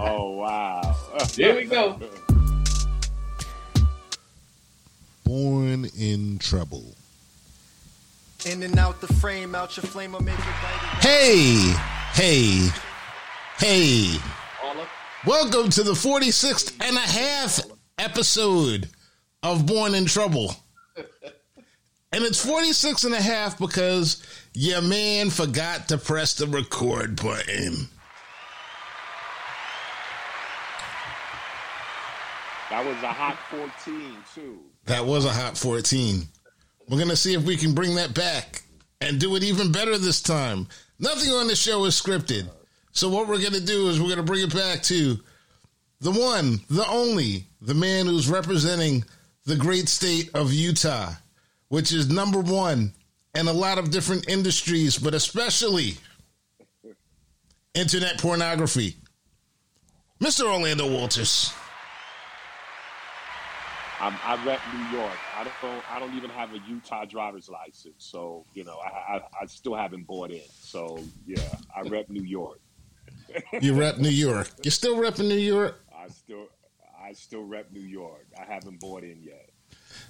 oh wow! Here we go. Born in trouble. In and out the frame, out your flame, will make it bite. Hey, hey, hey. Welcome to the 46th and a half episode of Born in Trouble. And it's 46 and a half because your man forgot to press the record button. That was a hot fourteen too. That was a hot 14. We're going to see if we can bring that back and do it even better this time. Nothing on the show is scripted. So, what we're going to do is we're going to bring it back to the one, the only, the man who's representing the great state of Utah, which is number one in a lot of different industries, but especially internet pornography. Mr. Orlando Walters. I'm, I rep New York. I don't. I don't even have a Utah driver's license, so you know, I, I, I still haven't bought in. So yeah, I rep New York. You rep New York. You're still repping New York? I still, I still rep New York. I haven't bought in yet.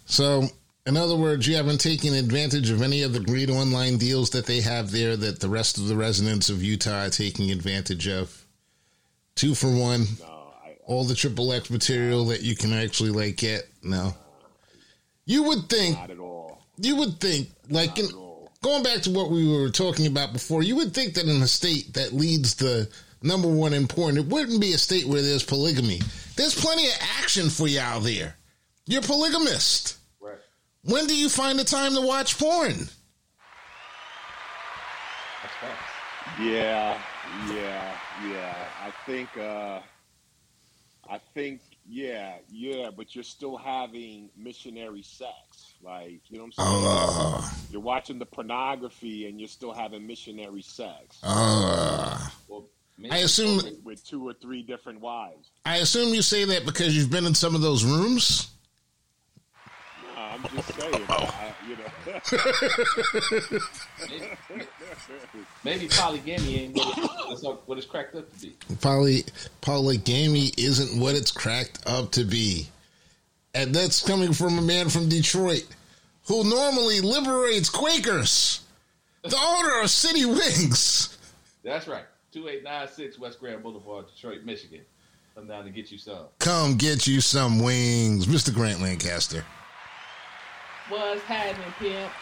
So, in other words, you haven't taken advantage of any of the great online deals that they have there that the rest of the residents of Utah are taking advantage of. Two for one. No, All the triple X material that you can actually like get. No. You would think. not at all. You would think, like, in, going back to what we were talking about before, you would think that in a state that leads the number one in porn, it wouldn't be a state where there's polygamy. There's plenty of action for you out there. You're polygamist. Right. When do you find the time to watch porn? Yeah, yeah, yeah. I think. uh I think. Yeah, yeah. But you're still having missionary sex. Like you know what I'm saying? Uh, You're watching the pornography and you're still having missionary sex uh. Well, I assume with, with two or three different wives. I assume you say that because you've been in some of those rooms. No, I'm just saying. I, you know. maybe, maybe polygamy ain't what, it, that's not what it's cracked up to be. Poly polygamy isn't what it's cracked up to be. And that's coming from a man from Detroit who normally liberates Quakers. The owner of City Wings. That's right. 2896 West Grand Boulevard, Detroit, Michigan. Come down to get you some. Come get you some wings, Mr. Grant Lancaster. What's happening, pimp?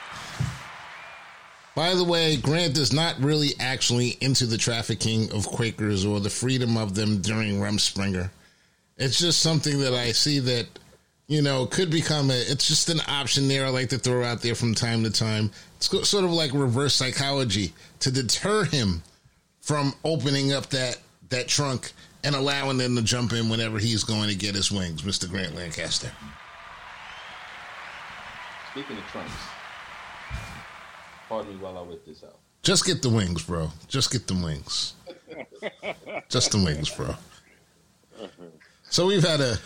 By the way, Grant is not really actually into the trafficking of Quakers or the freedom of them during Rumspringa. It's just something that I see that, you know, could become a, it's just an option there I like to throw out there from time to time. It's sort of like reverse psychology to deter him from opening up that, that trunk and allowing them to jump in whenever he's going to get his wings, Mr. Grant Lancaster. Speaking of trunks, pardon me while I whip this out. Just get the wings, bro. Just get the wings. Just the wings, bro. So we've had a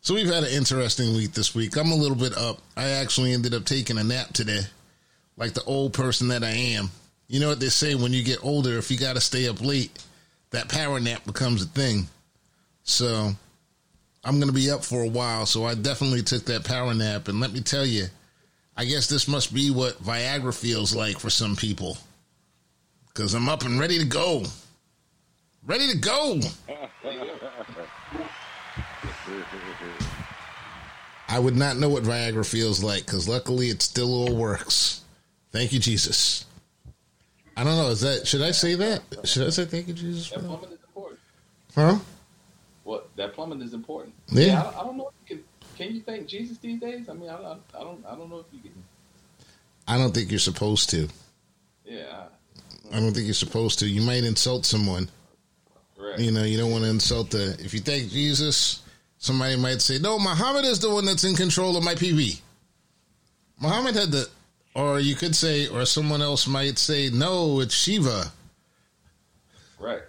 so we've had an interesting week this week. I'm a little bit up. I actually ended up taking a nap today. Like the old person that I am. You know what they say when you get older, if you gotta stay up late, that power nap becomes a thing. So I'm gonna be up for a while, so I definitely took that power nap and let me tell you, I guess this must be what Viagra feels like for some people. Because I'm up and ready to go. Ready to go. I would not know what Viagra feels like because luckily it still all works. Thank you, Jesus. I don't know. Is that should I say that? Should I say thank you, Jesus? For That that? plumbing is important. Huh? What that plumbing is important. Yeah. I, don't, I don't know. If you can, can you thank Jesus these days? I mean, I, I, I don't. I don't know if you can. I don't think you're supposed to. Yeah. I don't think you're supposed to. You might insult someone. Right. You know, you don't want to insult the. If you thank Jesus, somebody might say, "No, Muhammad is the one that's in control of my PV." Muhammad had the, or you could say, or someone else might say, "No, it's Shiva." Right.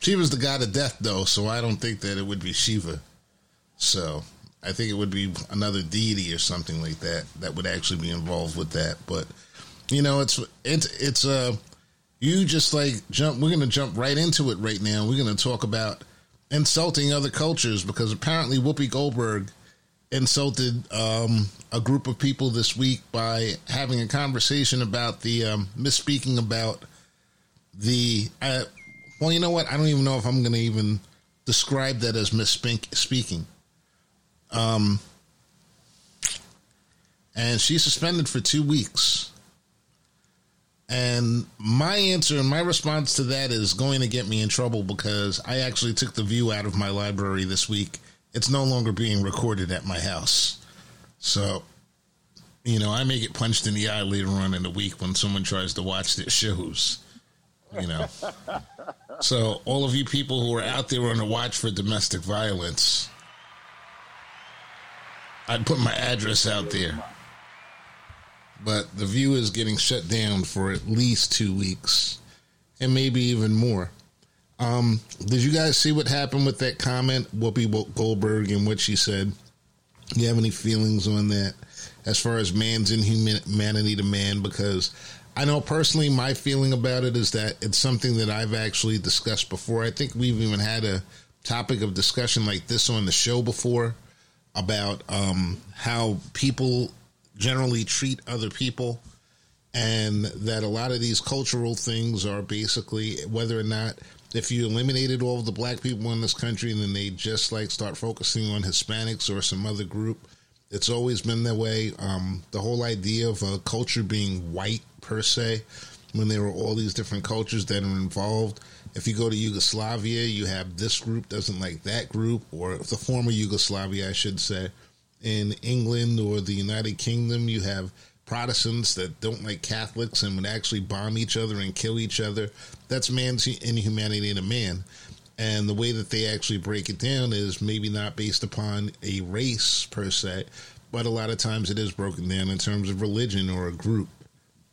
Shiva's the god of death, though, so I don't think that it would be Shiva. So I think it would be another deity or something like that that would actually be involved with that. But you know, it's it's it's uh you just like jump. We're gonna jump right into it right now. We're gonna talk about insulting other cultures because apparently Whoopi Goldberg insulted um, a group of people this week by having a conversation about the um, misspeaking about the. Uh, well, you know what? I don't even know if I'm going to even describe that as misspeaking. Um, and she's suspended for two weeks. And my answer and my response to that is going to get me in trouble because I actually took the view out of my library this week. It's no longer being recorded at my house. So, you know, I may get punched in the eye later on in the week when someone tries to watch their shows. You know. so, all of you people who are out there on the watch for domestic violence, I'd put my address out there but the view is getting shut down for at least two weeks and maybe even more. Um, did you guys see what happened with that comment, Whoopi Goldberg, and what she said? Do you have any feelings on that as far as man's inhumanity to man? Because I know personally, my feeling about it is that it's something that I've actually discussed before. I think we've even had a topic of discussion like this on the show before about um, how people generally treat other people and that a lot of these cultural things are basically whether or not if you eliminated all of the black people in this country and then they just like start focusing on Hispanics or some other group, it's always been that way. Um, the whole idea of a culture being white per se, when there were all these different cultures that are involved. If you go to Yugoslavia, you have this group doesn't like that group, or the former Yugoslavia, I should say in England or the United Kingdom, you have Protestants that don't like Catholics and would actually bomb each other and kill each other. That's man's inhumanity in a man. And the way that they actually break it down is maybe not based upon a race per se, but a lot of times it is broken down in terms of religion or a group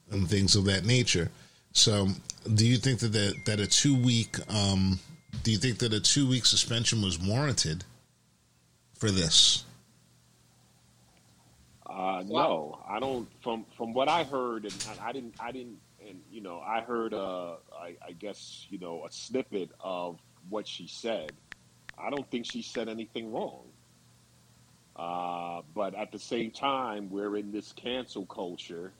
and things of that nature. So, do you think that that, that a two week um, do you think that a two week suspension was warranted for this? Uh, no, I don't. From from what I heard, and I, I didn't, I didn't, and you know, I heard, uh, I, I guess, you know, a snippet of what she said. I don't think she said anything wrong. Uh, but at the same time, we're in this cancel culture,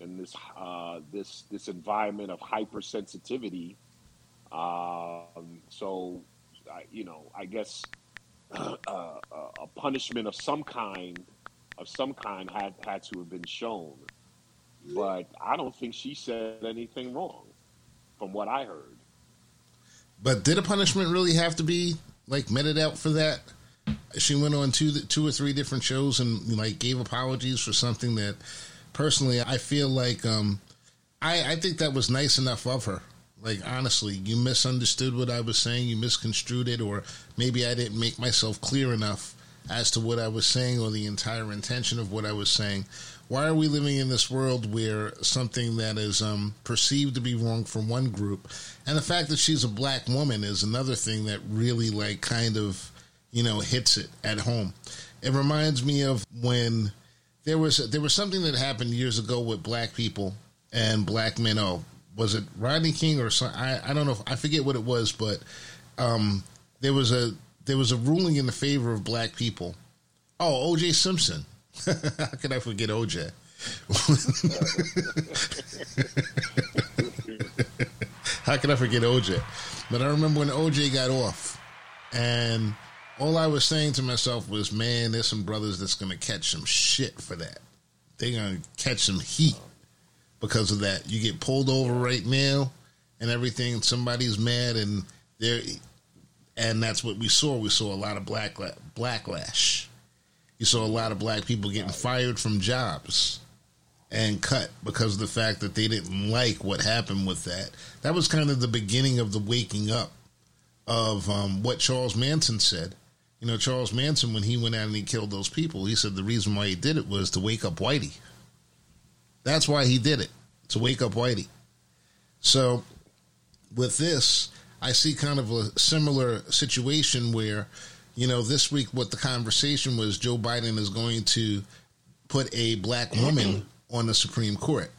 and this uh, this this environment of hypersensitivity. Um, so, I, you know, I guess uh, a punishment of some kind of some kind had had to have been shown. But I don't think she said anything wrong, from what I heard. But did a punishment really have to be like meted out for that? She went on two two or three different shows and like gave apologies for something that, personally, I feel like um, I I think that was nice enough of her. Like honestly, you misunderstood what I was saying, you misconstrued it, or maybe I didn't make myself clear enough as to what I was saying or the entire intention of what I was saying. Why are we living in this world where something that is um, perceived to be wrong from one group, and the fact that she's a black woman is another thing that really like kind of you know hits it at home. It reminds me of when there was there was something that happened years ago with black people and black men. Oh, was it Rodney King or I I don't know. I forget what it was, but um, there was a there was a ruling in the favor of black people. Oh, O.J. Simpson. How could I forget O.J.? How could I forget OJ? But I remember when OJ got off, and all I was saying to myself was, "Man, there's some brothers that's going to catch some shit for that. They're going to catch some heat because of that. You get pulled over right now, and everything. Somebody's mad, and they're and that's what we saw. We saw a lot of black backlash. You saw a lot of black people getting fired from jobs and cut because of the fact that they didn't like what happened with that. That was kind of the beginning of the waking up of um, what Charles Manson said. You know, Charles Manson, when he went out and he killed those people, he said the reason why he did it was to wake up Whitey. That's why he did it, to wake up Whitey. So, with this, I see kind of a similar situation where, you know, this week what the conversation was Joe Biden is going to put a black woman on the Supreme Court.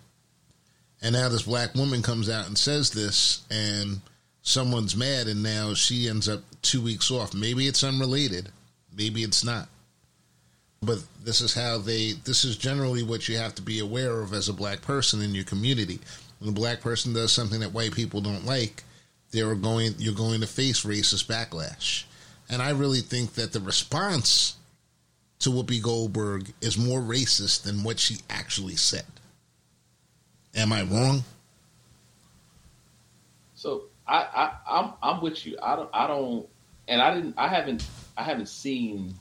And now this black woman comes out and says this, and someone's mad, and now she ends up two weeks off. Maybe it's unrelated, maybe it's not. But this is how they. This is generally what you have to be aware of as a black person in your community. When a black person does something that white people don't like, they're going. You're going to face racist backlash, and I really think that the response to Whoopi Goldberg is more racist than what she actually said. Am I wrong? So I, I I'm I'm with you. I don't I don't and I didn't I haven't I haven't seen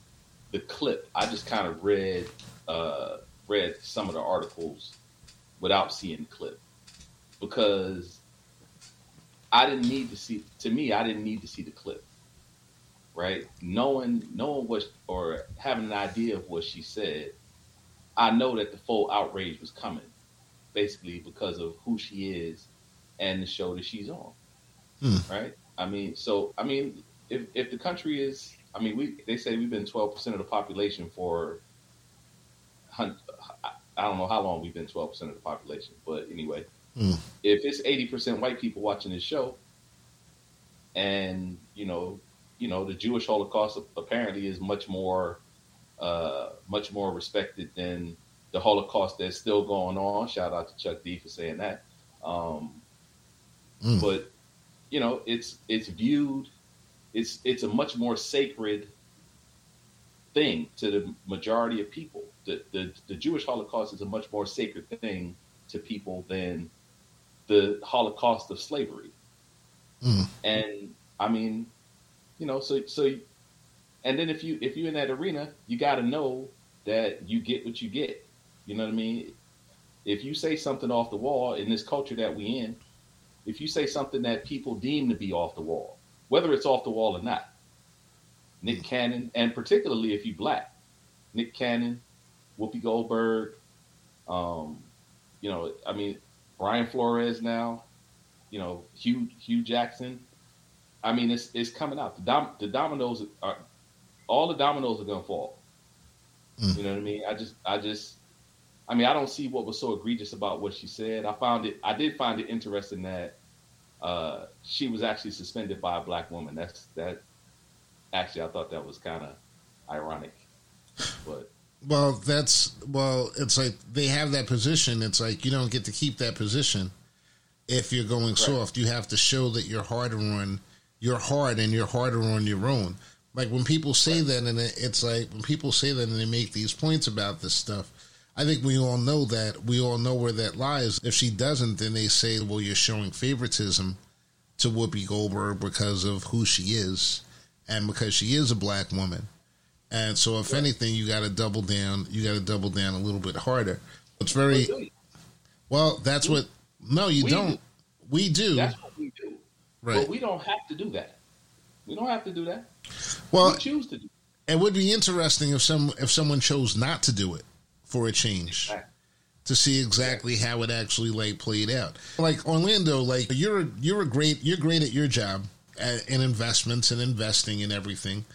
the clip. I just kind of read uh read some of the articles without seeing the clip because I didn't need to see to me I didn't need to see the clip. Right? Knowing knowing what or having an idea of what she said, I know that the full outrage was coming basically because of who she is and the show that she's on. Hmm. Right? I mean, so I mean, if if the country is, I mean, we they say we've been twelve percent of the population for, I don't know how long we've been twelve percent of the population, but anyway, Hmm. if it's eighty percent white people watching this show, and you know, you know, the Jewish Holocaust apparently is much more, uh, much more respected than the Holocaust that's still going on. Shout out to Chuck D for saying that. Um, Mm. but you know, it's it's viewed, it's it's a much more sacred thing to the majority of people. The the, the Jewish Holocaust is a much more sacred thing to people than the Holocaust of slavery. Mm. And I mean, you know, so so, and then if you if you're in that arena, you got to know that you get what you get. You know what I mean? If you say something off the wall in this culture that we in, if you say something that people deem to be off the wall, whether it's off the wall or not, Nick Cannon, and particularly if you black, Nick Cannon, Whoopi Goldberg, um, you know, I mean, Brian Flores now, you know, Hue Hue Jackson. I mean, it's it's coming out. The, dom- the dominoes are all the dominoes are gonna fall. Mm. You know what I mean? I just I just I mean, I don't see what was so egregious about what she said. I found it I did find it interesting that uh, she was actually suspended by a black woman. That's that actually I thought that was kind of ironic. But Well, that's well. It's like they have that position. It's like you don't get to keep that position if you're going soft. You have to show that you're harder on you're hard and you're harder on your own. Like when people say that, and it's like when people say that and they make these points about this stuff. I think we all know that. We all know where that lies. If she doesn't, then they say, "Well, you're showing favoritism to Whoopi Goldberg because of who she is, and because she is a black woman." And so, if anything, you got to double down. You got to double down a little bit harder. It's very oh, well. That's what. No, you We don't. do. We do. that's what we do. Right. But we don't have to do that. We don't have to do that. well, we choose to do. it would be interesting if some if someone chose not to do it for a change to see exactly how it actually like played out. Like Orlando, like you're you're a great you're great at your job at, in investments and investing and everything.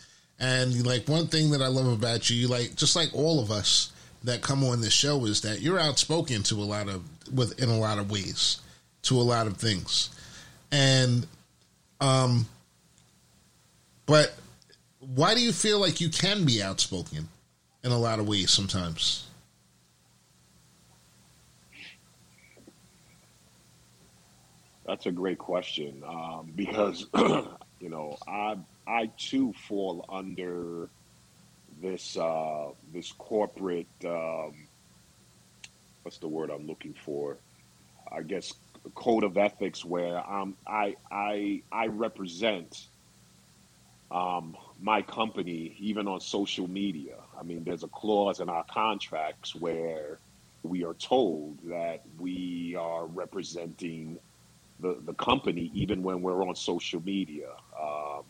And like one thing that I love about you, you like just like all of us that come on this show is that you're outspoken to a lot of with in a lot of ways to a lot of things. And um but why do you feel like you can be outspoken in a lot of ways sometimes? That's a great question um, because you know I I too fall under this uh, this corporate um, what's the word I'm looking for? I guess code of ethics where um, I I I represent um, my company even on social media. I mean, there's a clause in our contracts where we are told that we are representing the, the company even when we're on social media, um,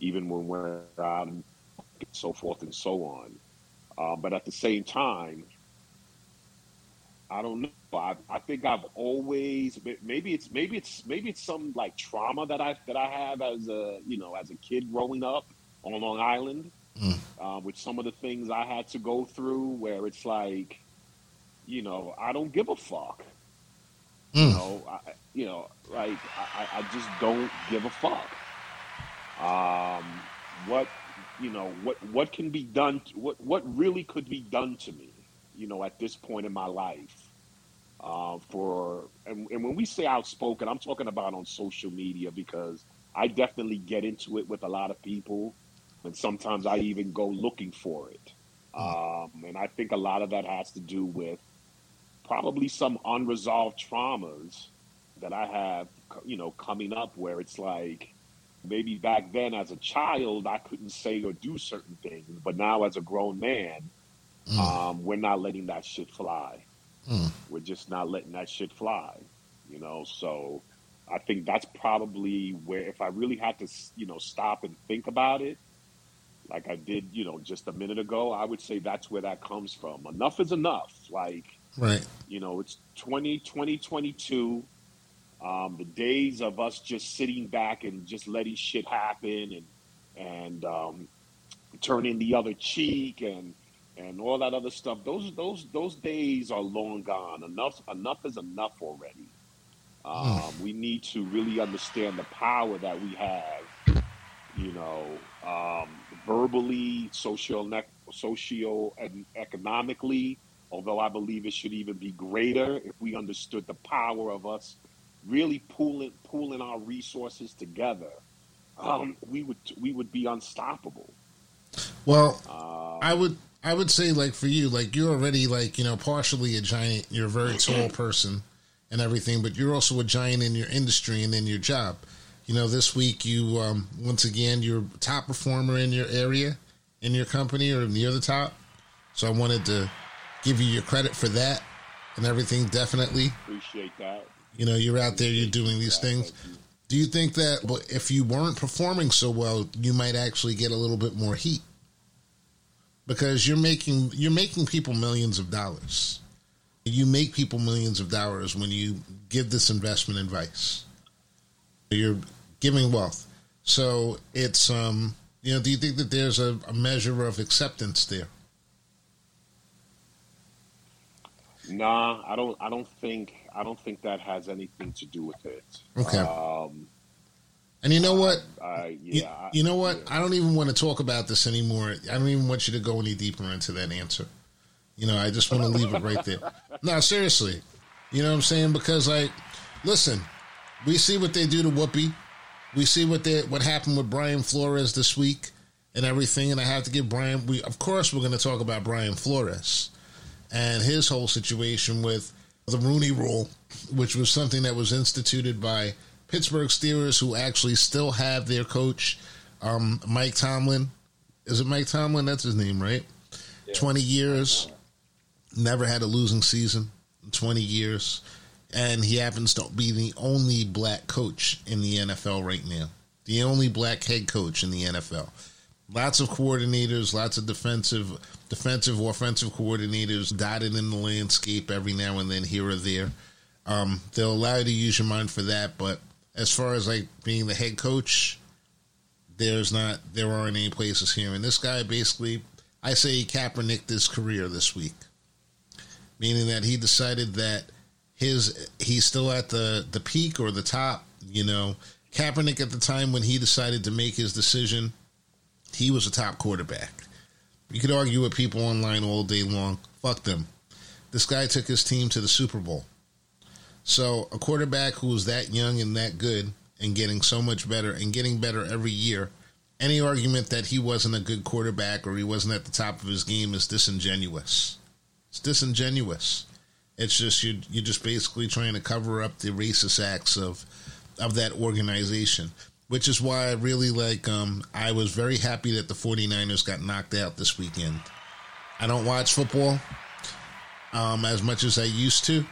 even when we're so forth and so on. Um, but at the same time, I don't know. I, I think I've always maybe it's maybe it's maybe it's some like trauma that I that I have as a you know as a kid growing up on Long Island Mm. uh, with some of the things I had to go through where it's like you know I don't give a fuck you Mm. know I, you know like I, I just don't give a fuck Um, what you know, what what can be done? What what really could be done to me? You know, at this point in my life. Uh, for and, and when we say outspoken, I'm talking about on social media because I definitely get into it with a lot of people, and sometimes I even go looking for it. Um, and I think a lot of that has to do with probably some unresolved traumas that I have, you know, coming up where it's like maybe back then as a child I couldn't say or do certain things, but now as a grown man, Mm. um, we're not letting that shit fly. Mm. We're just not letting that shit fly, you know. So I think that's probably where if I really had to, you know, stop and think about it, like I did, you know, just a minute ago, I would say that's where that comes from. Enough is enough. Like Right. you know, it's 20, 2022. Um, the days of us just sitting back and just letting shit happen and and um, turning the other cheek and and all that other stuff. Those those those days are long gone. Enough enough is enough already. Um, we need to really understand the power that we have. You know, um, verbally, social, socio, and economically. Although I believe it should even be greater if we understood the power of us really pooling pooling our resources together. Um, we would we would be unstoppable. Well, Uh, I would I would say like for you, like you're already like you know partially a giant. You're a very tall person and everything, but you're also a giant in your industry and in your job. You know, this week you um, once again you're top performer in your area, in your company, or near the top. So I wanted to give you your credit for that and everything. Definitely, appreciate that. you know, you're out there, you're doing these things. Do you think that well, if you weren't performing so well, you might actually get a little bit more heat? Because you're making you're making people millions of dollars. You make people millions of dollars when you give this investment advice. You're giving wealth. So it's um you know, do you think that there's a, a measure of acceptance there? Nah, I don't. I don't think. I don't think that has anything to do with it. Okay. Um, And you know what? I, You, yeah. I- you know what? yeah. I don't even want to talk about this anymore. I don't even want you to go any deeper into that answer. You know, I just want to leave it right there. No, seriously. You know what I'm saying? Because like, listen, we see what they do to Whoopi. We see what they what happened with Brian Flores this week and everything. And I have to give Brian. We of course we're going to talk about Brian Flores and his whole situation with the Rooney Rule, which was something that was instituted by Pittsburgh Steelers, who actually still have their coach, um, Mike Tomlin. Is it Mike Tomlin? That's his name, right? Yeah. 20 years, never had a losing season in 20 years. And he happens to be the only black coach in the NFL right now. The only black head coach in the NFL. Lots of coordinators, lots of defensive, defensive, offensive coordinators dotted in the landscape every now and then here or there. Um, they'll allow you to use your mind for that, but as far as like being the head coach, there's not there aren't any places here. And this guy basically, I say Kaepernicked his career this week, meaning that he decided that his he's still at the the peak or the top. You know, Kaepernick at the time when he decided to make his decision, he was a top quarterback. You could argue with people online all day long. Fuck them. This guy took his team to the Super Bowl. So a quarterback who was that young and that good and getting so much better and getting better every year, any argument that he wasn't a good quarterback or he wasn't at the top of his game is disingenuous. It's disingenuous. It's just you you're just basically trying to cover up the racist acts of of that organization. Which is why I really like um I was very happy that the 49ers got knocked out this weekend. I don't watch football um as much as I used to.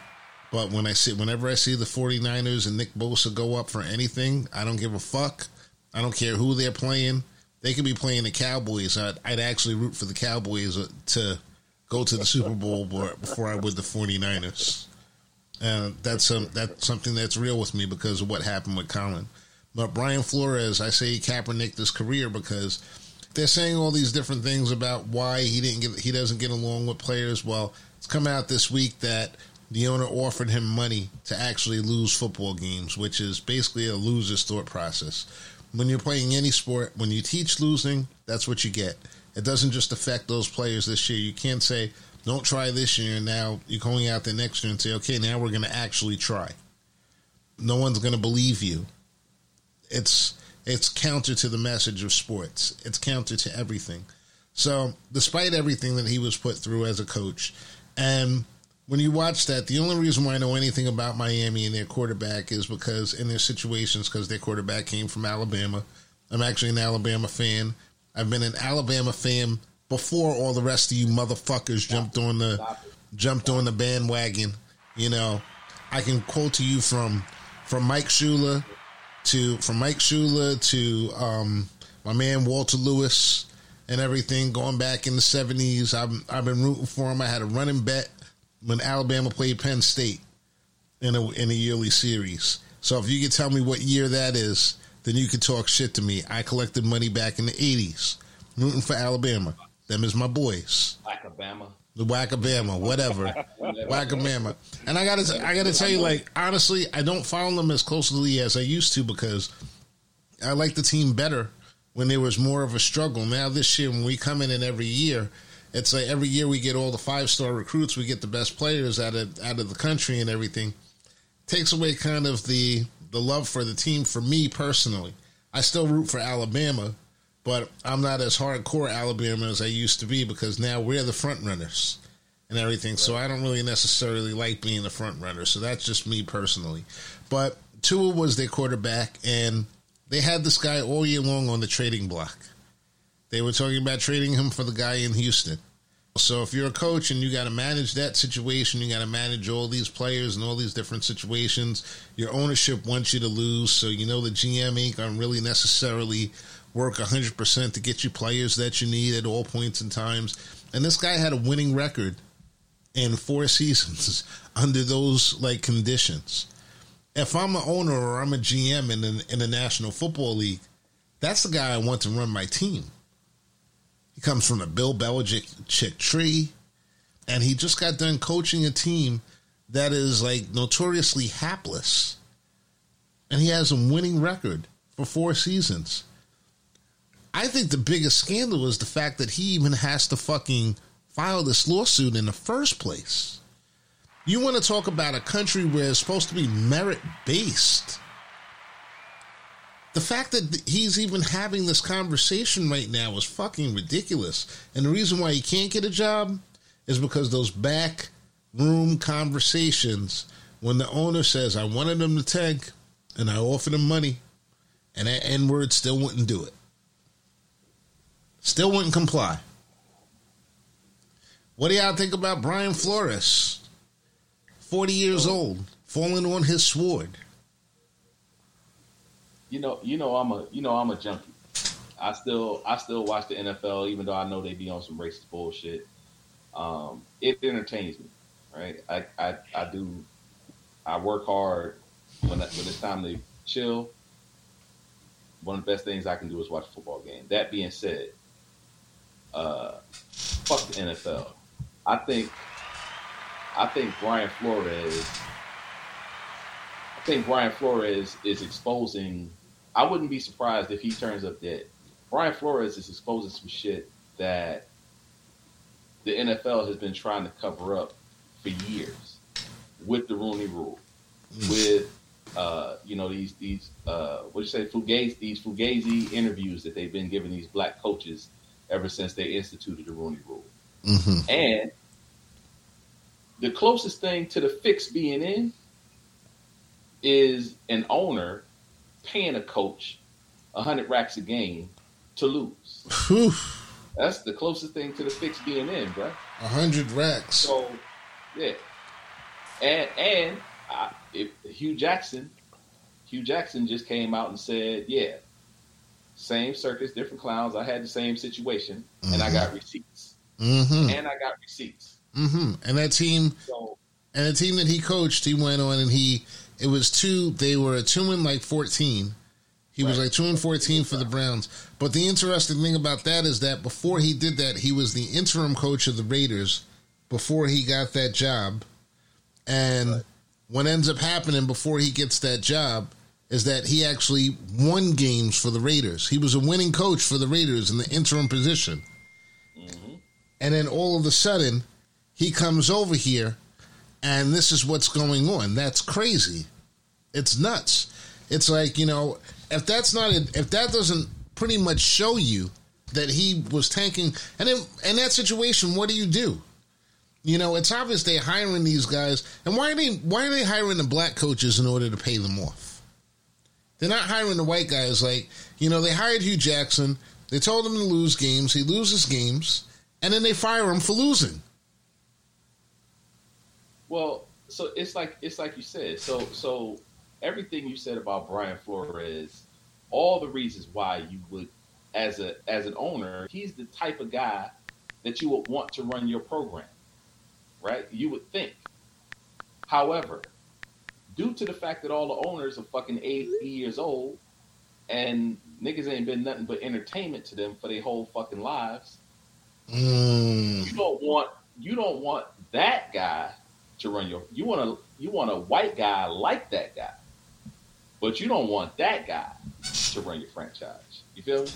But when I see, whenever I see the 49ers and Nick Bosa go up for anything, I don't give a fuck. I don't care who they're playing. They could be playing the Cowboys. I'd, I'd actually root for the Cowboys uh, to go to the Super Bowl before I would the 49ers. And that's that's something that's real with me because of what happened with Colin. But Brian Flores, I say he Kaepernicked his career because they're saying all these different things about why he didn't get he doesn't get along with players. Well, it's come out this week that the owner offered him money to actually lose football games, which is basically a loser's thought process. when you're playing any sport, when you teach losing, that's what you get. It doesn't just affect those players this year. You can't say, don't try this year, and now you're going out the next year and say, okay, now we're going to actually try. No one's going to believe you. It's it's counter to the message of sports. It's counter to everything. So, despite everything that he was put through as a coach, and when you watch that, the only reason why I know anything about Miami and their quarterback is because in their situations, because their quarterback came from Alabama. I'm actually an Alabama fan. I've been an Alabama fan before all the rest of you motherfuckers jumped on the jumped on the bandwagon. You know, I can quote to you from from Mike Shula to from Mike Shula to um, my man Walter Lewis and everything going back in the seventies. I've I've been rooting for him. I had a running bet when Alabama played Penn State in a in a yearly series. So if you can tell me what year that is, then you can talk shit to me. I collected money back in the eighties, rooting for Alabama. Them is my boys. Alabama. The Wackabama, whatever, Wackabama, and I gotta, I gotta tell you, like honestly, I don't follow them as closely as I used to because I like the team better when there was more of a struggle. Now this year, when we come in, in every year, it's like every year we get all the five star recruits, we get the best players out of out of the country and everything. Takes away kind of the the love for the team for me personally. I still root for Alabama, but I'm not as hardcore Alabama as I used to be because now we're the front runners and everything. So I don't really necessarily like being the front runner. So that's just me personally. But Tua was their quarterback, and they had this guy all year long on the trading block. They were talking about trading him for the guy in Houston. So if you're a coach and you got to manage that situation, you got to manage all these players and all these different situations. Your ownership wants you to lose, so you know the GM ain't gonna really necessarily work 100% to get you players that you need at all points and times. And this guy had a winning record in four seasons under those like conditions. If I'm an owner or I'm a GM in the, in the National Football League, that's the guy I want to run my team. He comes from the Bill Belichick tree, and he just got done coaching a team that is like notoriously hapless, and he has a winning record for four seasons. I think the biggest scandal is the fact that he even has to fucking file this lawsuit in the first place. You want to talk about a country where it's supposed to be merit based. The fact that he's even having this conversation right now is fucking ridiculous. And the reason why he can't get a job is because those back room conversations when the owner says, I wanted him to tank and I offered him money, and that N word still wouldn't do it. Still wouldn't comply. What do y'all think about Brian Flores? 40 years old, falling on his sword. You know, you know, I'm a, you know, I'm a junkie. I still, I still watch the NFL, even though I know they be on some racist bullshit. Um, it entertains me, right? I, I, I do. I work hard when, when it's time to chill. One of the best things I can do is watch a football game. That being said, uh, fuck the NFL. I think I think Brian Flores I think Brian Flores is exposing I wouldn't be surprised if he turns up dead. Brian Flores is exposing some shit that the NFL has been trying to cover up for years with the Rooney Rule, with uh, you know these these uh, what you say fugazi these fugazi interviews that they've been giving these black coaches ever since they instituted the Rooney Rule. Mm-hmm. And the closest thing to the fix being in is an owner paying a coach a hundred racks a game to lose. Whew. That's the closest thing to the fix being in, bro. A hundred racks. So, yeah, and and I, if Hue Jackson, Hue Jackson just came out and said, yeah, same circus, different clowns. I had the same situation, and I got receipts, Mm-hmm. and I got receipts. Mm-hmm. And that team, So and the team that he coached, he went on and he, it was two. They were a two and like fourteen. He was like two and fourteen for the Browns. But the interesting thing about that is that before he did that, he was the interim coach of the Raiders before he got that job. And what ends up happening before he gets that job is that he actually won games for the Raiders. He was a winning coach for the Raiders in the interim position. Mm-hmm. And then all of a sudden, he comes over here, and this is what's going on. That's crazy. It's nuts. It's like you know, if that's not if that doesn't pretty much show you that he was tanking, and in, in that situation, what do you do? You know, it's obvious they're hiring these guys, and why are they why are they hiring the black coaches in order to pay them off? They're not hiring the white guys. Like you know, they hired Hue Jackson. They told him to lose games. He loses games, and then they fire him for losing. Well, so it's like it's like you said. So so everything you said about Brian Flores, all the reasons why you would, as a as an owner, he's the type of guy that you would want to run your program, right? You would think. However, due to the fact that all the owners are fucking 80 years old and niggas ain't been nothing but entertainment to them for their whole fucking lives, Mm. you don't want you don't want that guy to run your you want a you want a white guy like that guy. But you don't want that guy to run your franchise. You feel me?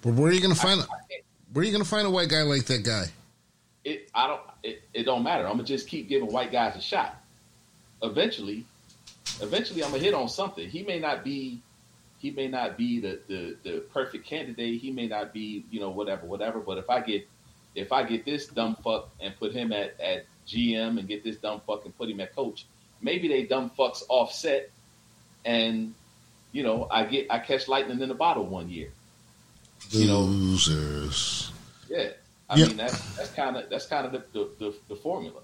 But where are you going to find I where are you to find a white guy like that guy? it I don't it, it don't matter. I'm gonna just keep giving white guys a shot. Eventually, eventually I'm gonna hit on something. He may not be he may not be the, the, the perfect candidate. He may not be, you know, whatever, whatever. But if I get if I get this dumb fuck and put him at, at GM and get this dumb fuck and put him at coach, maybe they dumb fucks offset and you know, I get I catch lightning in the bottle one year. You know- Losers. Yeah. I Yeah. mean that's that's kind of that's kind of the, the, the, the formula.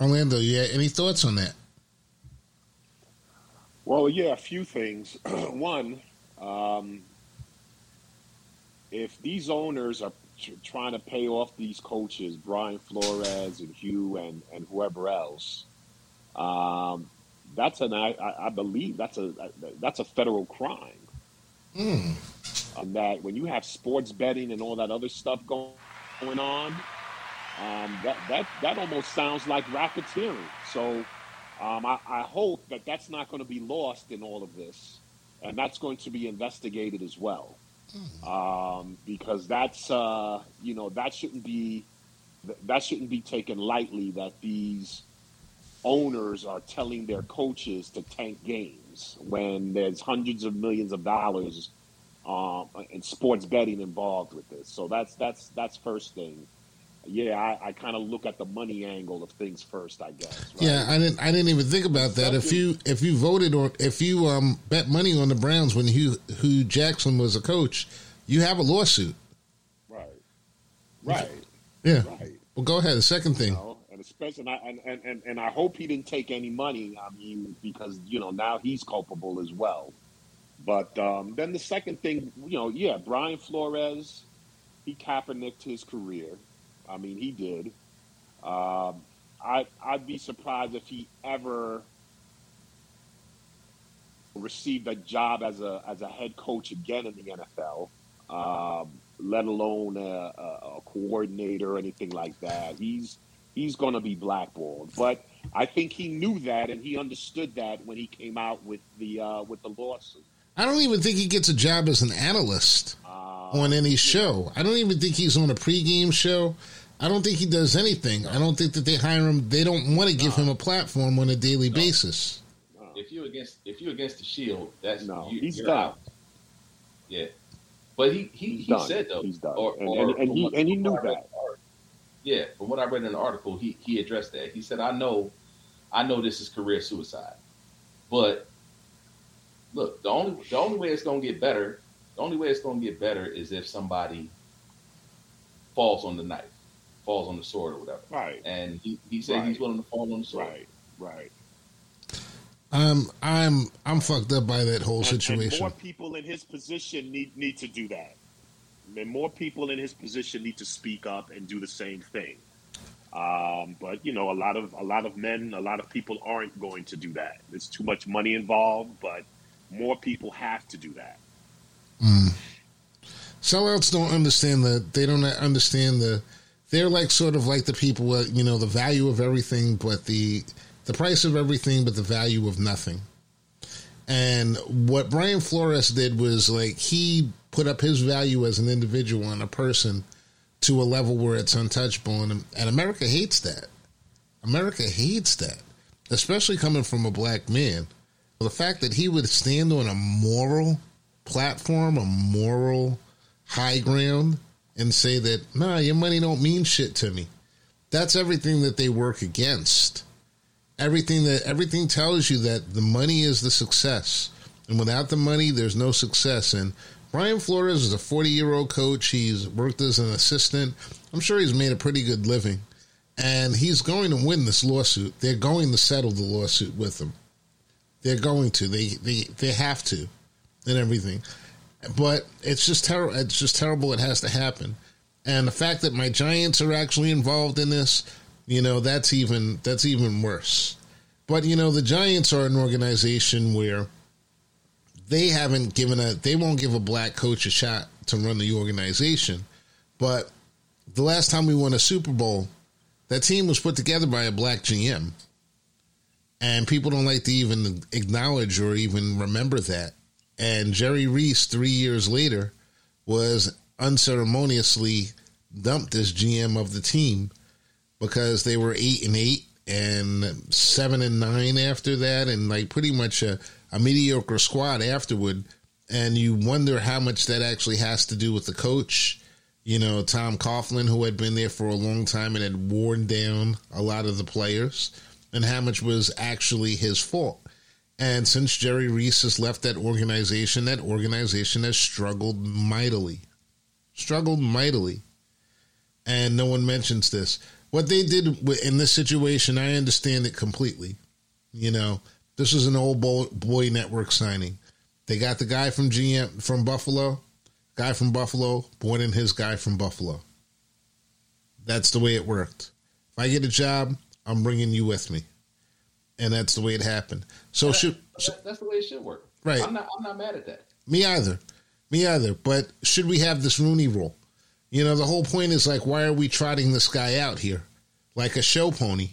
Orlando, yeah, any thoughts on that? Well, yeah, a few things. One, um, if these owners are tr- trying to pay off these coaches, Brian Flores and Hue and, and whoever else, um, that's an I, I believe that's a that's a federal crime. On that, when you have sports betting and all that other stuff going going on, um, that that that almost sounds like racketeering. So. Um, I, I hope that that's not going to be lost in all of this, and that's going to be investigated as well, um, because that's uh, you know that shouldn't be that shouldn't be taken lightly. That these owners are telling their coaches to tank games when there's hundreds of millions of dollars um, in sports betting involved with this. So that's that's that's first thing. Yeah, I, I kind of look at the money angle of things first, I guess. right? Yeah, I didn't. I didn't even think about that. If you if you voted or if you um, bet money on the Browns when Hue, Hue Jackson was a coach, you have a lawsuit. Right. Right. Yeah. Right. Well, go ahead. The second You thing. know, and especially, and I, and, and, and, and I hope he didn't take any money. I mean, because you know now he's culpable as well. But um, then the second thing, you know, yeah, Brian Flores, he Kaepernicked his career. I mean, he did. Um, I I'd be surprised if he ever received a job as a as a head coach again in the NFL. Um, let alone a, a, coordinator or anything like that. He's he's going to be blackballed. But I think he knew that and he understood that when he came out with the uh, with the lawsuit. I don't even think he gets a job as an analyst Uh, on any show. I don't even think he's on a pregame show. I don't think he does anything. I don't think that they hire him. They don't want to give him a platform on a daily basis. If you are against if you are against the Shield, that's No, you, he's done. out. Yeah, but he he, He's he done. said though He's done. or- And- or and- and he- what- and he knew what I read that. article- Yeah, from what I read in the article, he he addressed that. He said, "I know, I know this is career suicide, but look, the only the only way it's gonna get better, the only way it's gonna get better is if somebody falls on the knife, falls on the sword or whatever." Right. And he, he said he's willing to fall on the sword. Right. Right. Um, I'm I'm fucked up by that whole And- And, situation. more people in his position need need to do that. And more people in his position need to speak up and do the same thing. Um, but you know, a lot of a lot of men, a lot of people aren't going to do that. There's too much money involved, but more people have to do that. Mm. Sellouts don't understand the. They don't understand the. They're like sort of like the people, uh, you know, the value of everything, but the the price of everything, but the value of nothing. And what Brian Flores did was like he put up his value as an individual and a person to a level where it's untouchable. And, and America hates that. America hates that, especially coming from a black man. The fact that he would stand on a moral platform, a moral high ground, and say that, nah, your money don't mean shit to me. That's everything that they work against. Everything that everything tells you that the money is the success. And without the money, there's no success. And Brian Flores is a 40 year old coach. He's worked as an assistant. I'm sure he's made a pretty good living. And he's going to win this lawsuit. They're going to settle the lawsuit with him. They're going to. They they they have to, and everything. But it's just terrible. It's just terrible. It has to happen. And the fact that my Giants are actually involved in this, you know, that's even that's even worse. But you know, the Giants are an organization where they haven't given a they won't give a black coach a shot to run the organization. But the last time we won a Super Bowl, that team was put together by a black GM. And people don't like to even acknowledge or even remember that. And Jerry Reese, three years later, was unceremoniously dumped as GM of the team because they were eight and eight and seven and nine after that, and like pretty much a, a mediocre squad afterward. And you wonder how much that actually has to do with the coach. You know, Tom Coughlin, who had been there for a long time and had worn down a lot of the players, and how much was actually his fault. And since Jerry Reese has left that organization, that organization has struggled mightily. Struggled mightily. And no one mentions this. What they did in this situation, I understand it completely. You know, this was an old boy, boy network signing. They got the guy from GM from Buffalo, guy from Buffalo, brought in his guy from Buffalo. That's the way it worked. If I get a job, I'm bringing you with me, and that's the way it happened. So That- should that- that's the way it should work. Right. I'm not. I'm not mad at that. me either, me either. But should we have this Rooney Rule? You know, the whole point is like, why are we trotting this guy out here like a show pony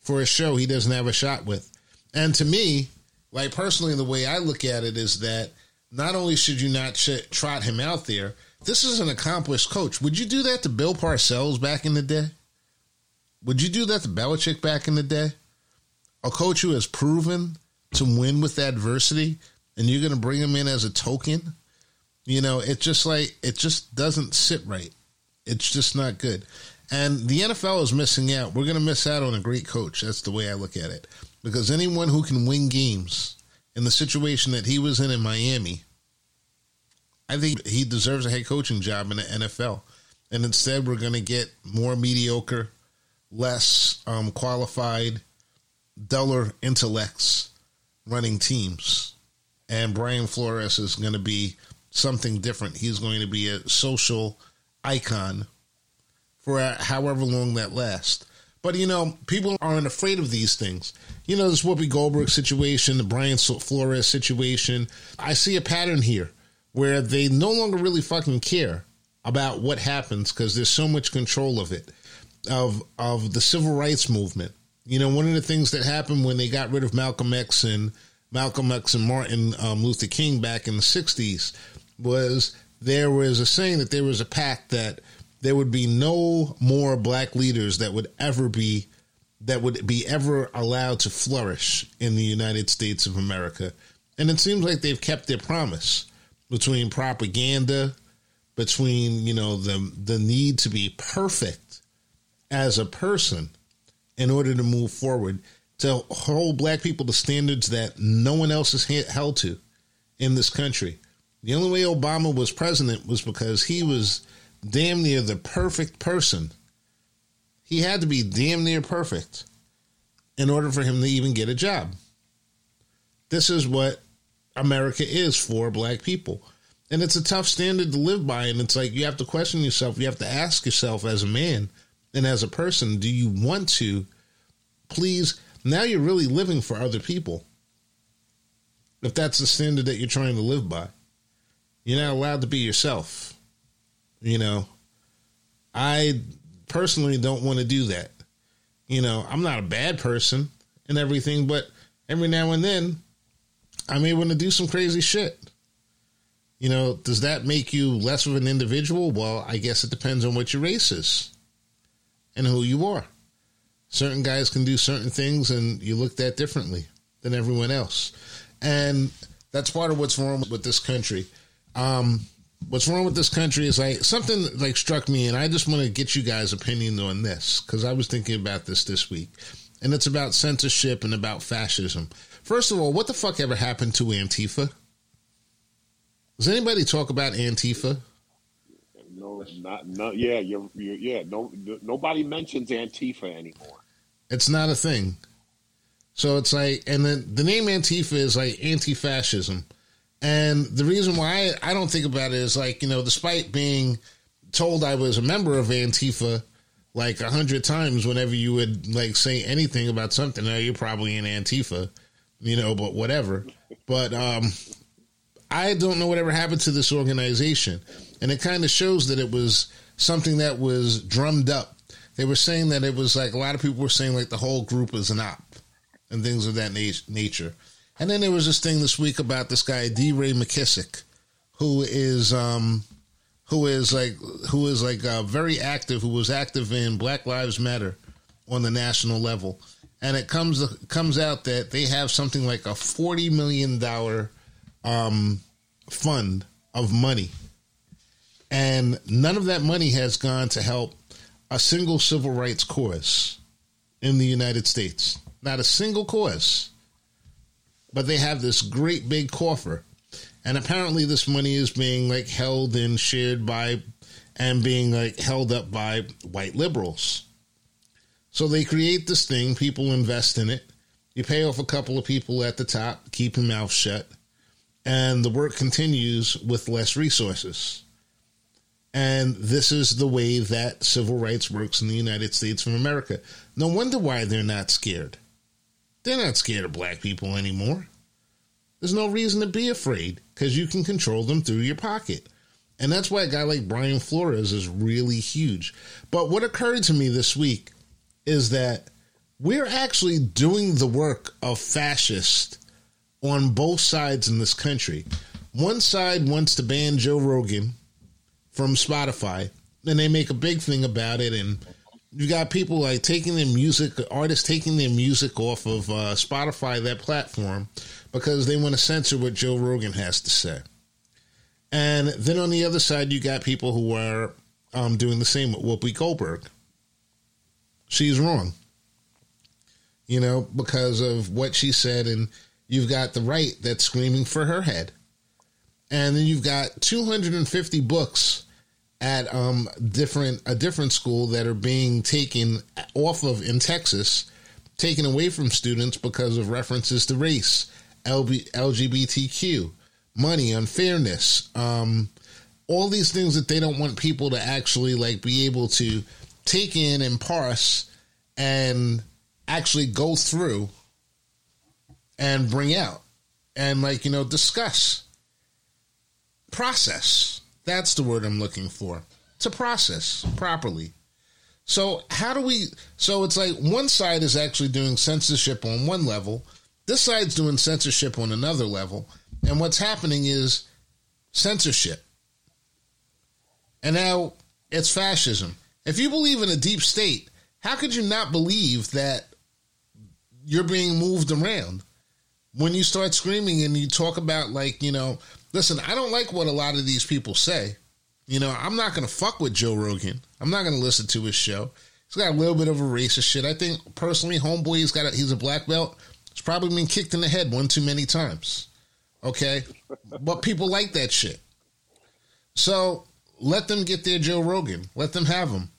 for a show he doesn't have a shot with? And to me, like personally, the way I look at it is that not only should you not trot him out there, this is an accomplished coach. Would you do that to Bill Parcells back in the day? Would you do that to Belichick back in the day? A coach who has proven to win with adversity, and you're going to bring him in as a token? You know, it just like it just doesn't sit right. It's just not good. And the NFL is missing out. We're going to miss out on a great coach. That's the way I look at it. Because anyone who can win games in the situation that he was in in Miami, I think he deserves a head coaching job in the NFL. And instead, we're going to get more mediocre, less um, qualified, duller intellects running teams. And Brian Flores is going to be something different. He's going to be a social icon for however long that lasts. But you know, people aren't afraid of these things. You know, this Whoopi Goldberg situation, the Brian Flores situation. I see a pattern here where they no longer really fucking care about what happens because there's so much control of it, of of the civil rights movement. You know, one of the things that happened when they got rid of Malcolm X and Malcolm X and Martin um, Luther King back in the '60s was there was a saying that there was a pact that there would be no more black leaders that would ever be that would be ever allowed to flourish in the United States of America. And it seems like they've kept their promise between propaganda, between, you know, the the need to be perfect as a person in order to move forward, to hold black people to standards that no one else is held to in this country. The only way Obama was president was because he was damn near the perfect person. He had to be damn near perfect in order for him to even get a job. This is what America is for black people. And it's a tough standard to live by. And it's like you have to question yourself. You have to ask yourself as a man and as a person do you want to please? Now you're really living for other people. If that's the standard that you're trying to live by, you're not allowed to be yourself. You know, I personally don't want to do that. You know, I'm not a bad person and everything, but every now and then I'm able to do some crazy shit. You know, does that make you less of an individual? Well, I guess it depends on what your race is and who you are. Certain guys can do certain things and you looked at differently than everyone else. And that's part of what's wrong with this country. Um, what's wrong with this country is like something like struck me, and I just want to get you guys' opinion on this because I was thinking about this this week, and it's about censorship and about fascism. First of all, what the fuck ever happened to Antifa? Does anybody talk about Antifa? No, not no. Yeah, you're, you're yeah. No, nobody mentions Antifa anymore. It's not a thing. So it's like, and then the name Antifa is like anti-fascism, and the reason why I, I don't think about it is like you know, despite being told I was a member of Antifa like a hundred times, whenever you would like say anything about something, oh, you're probably in Antifa, you know, but whatever. But um, I don't know whatever happened to this organization, and it kind of shows that it was something that was drummed up. They were saying that it was like a lot of people were saying like the whole group is an op and things of that na- nature. And then there was this thing this week about this guy DeRay McKissick, who is um, who is like who is like uh, very active, who was active in Black Lives Matter on the national level, and it comes comes out that they have something like a forty million dollar um, fund of money, and none of that money has gone to help a single civil rights cause in the United States. Not a single cause. But they have this great big coffer. And apparently this money is being like held and shared by and being like held up by white liberals. So they create this thing, people invest in it. You pay off a couple of people at the top, keep your mouth shut, and the work continues with less resources. And this is the way that civil rights works in the United States of America. No wonder why they're not scared. They're not scared of black people anymore. There's no reason to be afraid because you can control them through your pocket. And that's why a guy like Brian Flores is really huge. But what occurred to me this week is that we're actually doing the work of fascists on both sides in this country. One side wants to ban Joe Rogan from Spotify, and they make a big thing about it. And you got people like taking their music, artists taking their music off of uh, Spotify, that platform, because they want to censor what Joe Rogan has to say. And then on the other side, you got people who are um, doing the same with Whoopi Goldberg. She's wrong, you know, because of what she said, and you've got the right that's screaming for her head, and then you've got 250 books at um, different a different school that are being taken off of in Texas, taken away from students because of references to race, LGBTQ, money, unfairness, um, all these things that they don't want people to actually like be able to take in and parse and actually go through and bring out and like you know discuss process that's the word i'm looking for. To process properly. So how do we so it's like one side is actually doing censorship on one level. This side's doing censorship on another level. And what's happening is censorship. And now it's fascism. If you believe in a deep state how could you not believe that you're being moved around when you start screaming and you talk about like you know listen i don't like what a lot of these people say. You know i'm not gonna fuck with joe rogan. I'm not gonna listen to his show. He's got a little bit of a racist shit. I think personally homeboy he's got a, he's a black belt. He's probably been kicked in the head one too many times. Okay? But people like that shit. So let them get their joe rogan. Let them have him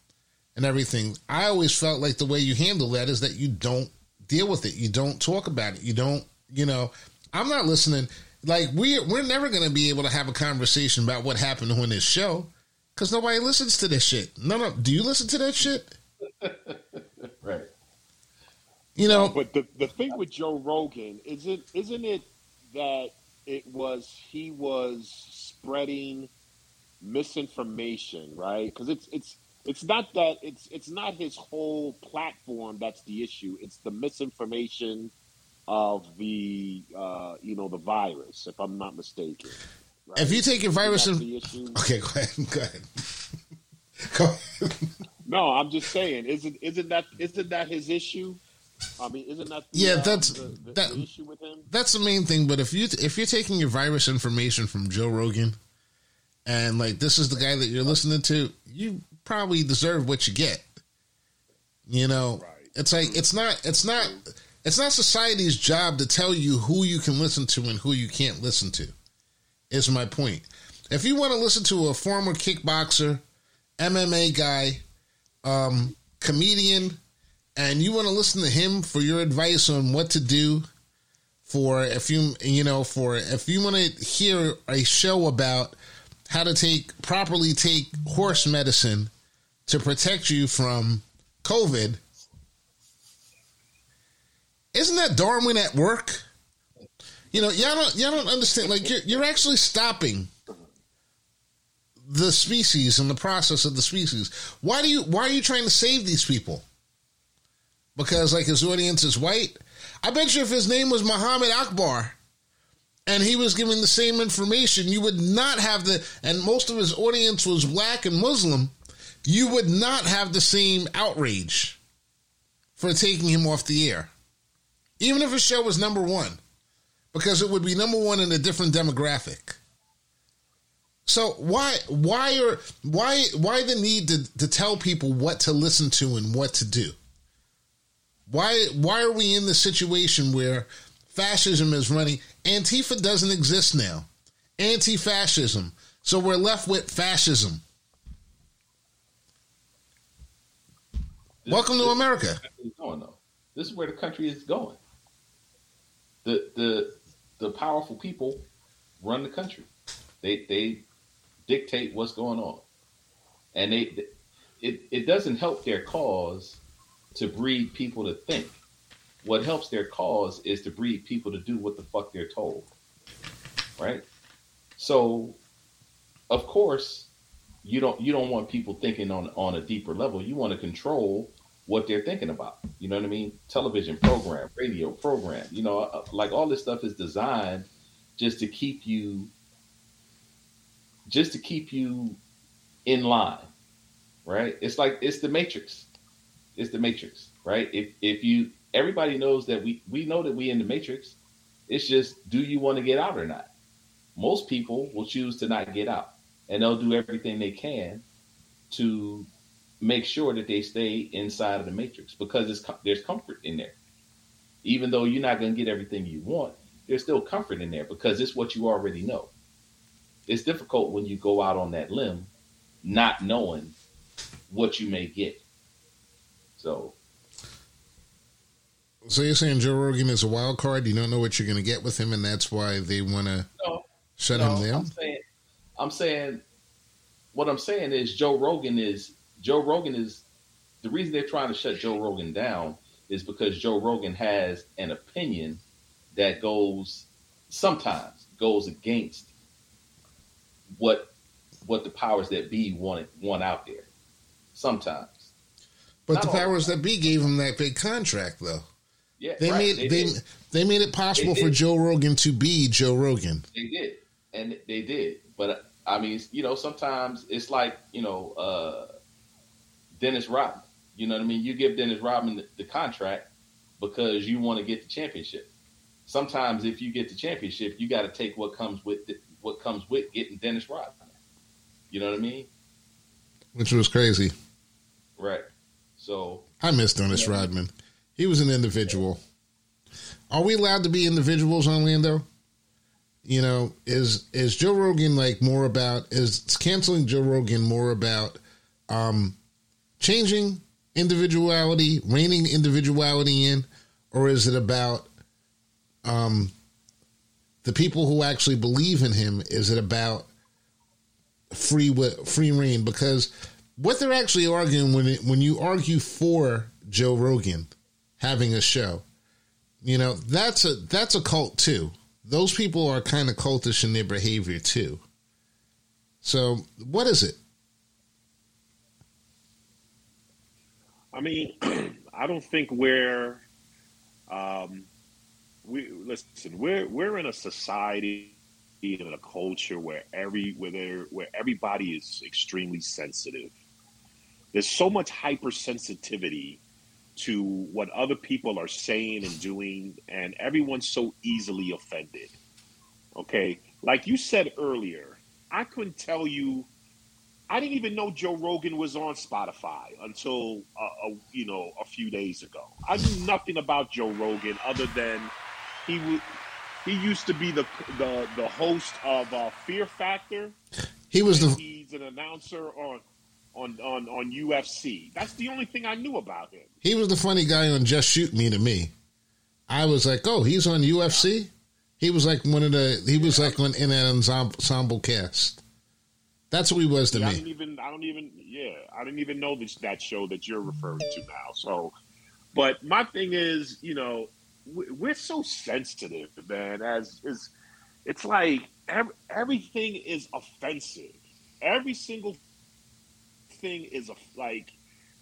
and everything. I always felt like the way you handle that is that you don't deal with it. You don't talk about it. You don't you know, I'm not listening. Like we we're never going to be able to have a conversation about what happened on this show because nobody listens to this shit. No, no. Do you listen to that shit? right. You know, but the the thing with Joe Rogan is it isn't it that it was he was spreading misinformation, right? Because it's it's it's not that it's it's not his whole platform that's the issue. It's the misinformation of the uh, you know the virus, if I'm not mistaken. right? If you take your virus and okay, go ahead, go ahead. Go ahead. No, I'm just saying, isn't isn't that isn't that his issue? I mean, isn't that the, Yeah, uh, that's- the, the, that- the issue with him? That's the main thing. But if you if you're taking your virus information from Joe Rogan, and like this is the guy that you're listening to, you probably deserve what you get. You know, Right. it's like it's not it's not it's not society's job to tell you who you can listen to and who you can't listen to. Is my point. If you want to listen to a former kickboxer, MMA guy, um, comedian, and you want to listen to him for your advice on what to do for if you you know for if you want to hear a show about how to take properly take horse medicine to protect you from COVID, isn't that Darwin at work? You know, y'all don't y'all don't understand. Like you're you're actually stopping the species and the process of the species. Why do you why are you trying to save these people? Because like his audience is white. I bet you if his name was Muhammad Akbar and he was giving the same information, you would not have the and most of his audience was black and Muslim, you would not have the same outrage for taking him off the air. Even if a show was number one. Because it would be number one in a different demographic. So why why are why why the need to, to tell people what to listen to and what to do? Why why are we in the situation where fascism is running? Antifa doesn't exist now. Anti-fascism. So we're left with fascism. This- Welcome to America. going. This is where the country is going. The the the powerful people run the country. They they dictate what's going on, and they it it doesn't help their cause to breed people to think. What helps their cause is to breed people to do what the fuck they're told. Right? So of course you don't you don't want people thinking on on a deeper level. You want to control what they're thinking about. You know what I mean? Television program, radio program. You know, uh, like all this stuff is designed just to keep you just to keep you in line. Right? It's like it's the matrix. It's the matrix, right? If if you everybody knows that we we know that we in the matrix. It's just do you want to get out or not? Most people will choose to not get out and they'll do everything they can to make sure that they stay inside of the matrix because it's, there's comfort in there. Even though you're not going to get everything you want, there's still comfort in there because it's what you already know. It's difficult when you go out on that limb not knowing what you may get. So, So you're saying Joe Rogan is a wild card? You don't know what you're going to get with him, and that's why they want to no, shut no, him down. I'm saying, I'm saying, what I'm saying is Joe Rogan is Joe Rogan is the reason they're trying to shut Joe Rogan down is because Joe Rogan has an opinion that goes sometimes goes against what what the powers that be want want out there. Sometimes, But Not the powers that be gave him that big contract, though. yeah, They right, made they did. they made it possible for. Joe Rogan to be Joe Rogan. They did, and they did. But I mean, you know, sometimes it's like you know, uh, Dennis Rodman. You know what I mean? You give Dennis Rodman the, the contract because you want to get the championship. Sometimes, if you get the championship, you got to take what comes with the, what comes with getting Dennis Rodman. You know what I mean? which was crazy. Right. So I miss Dennis Yeah. Rodman. He was an individual. Are we allowed to be individuals Orlando? You know, is is Joe Rogan like more about is canceling Joe Rogan more about um changing individuality, reining individuality in, or is it about um the people who actually believe in him? Is it about free wi- free reign? Because what they're actually arguing when it, when you argue for Joe Rogan having a show, you know that's a that's a cult too. Those people are kind of cultish in their behavior too. So what is it? I mean, I don't think we're. Um, we listen. We're we're in a society in a culture where every where where everybody is extremely sensitive. There's so much hypersensitivity to what other people are saying and doing, and everyone's so easily offended. Okay, like you said earlier, I couldn't tell you. I didn't even know Joe Rogan was on Spotify until uh, a, you know a few days ago. I knew nothing about Joe Rogan other than he w- he used to be the the the host of uh, Fear Factor. He was the he's an announcer on on on on UFC. That's the only thing I knew about him. he was the funny guy on Just Shoot Me to me. I was like, oh, he's on UFC. He was like one of the. He was like on in an ensemble, ensemble cast. That's what he was to Yeah, I me. didn't even I don't even yeah I didn't even know this that show that you're referring to now. So, but my thing is, you know, we- we're so sensitive, man. As is, it's like ev- everything is offensive. Every single thing is a, like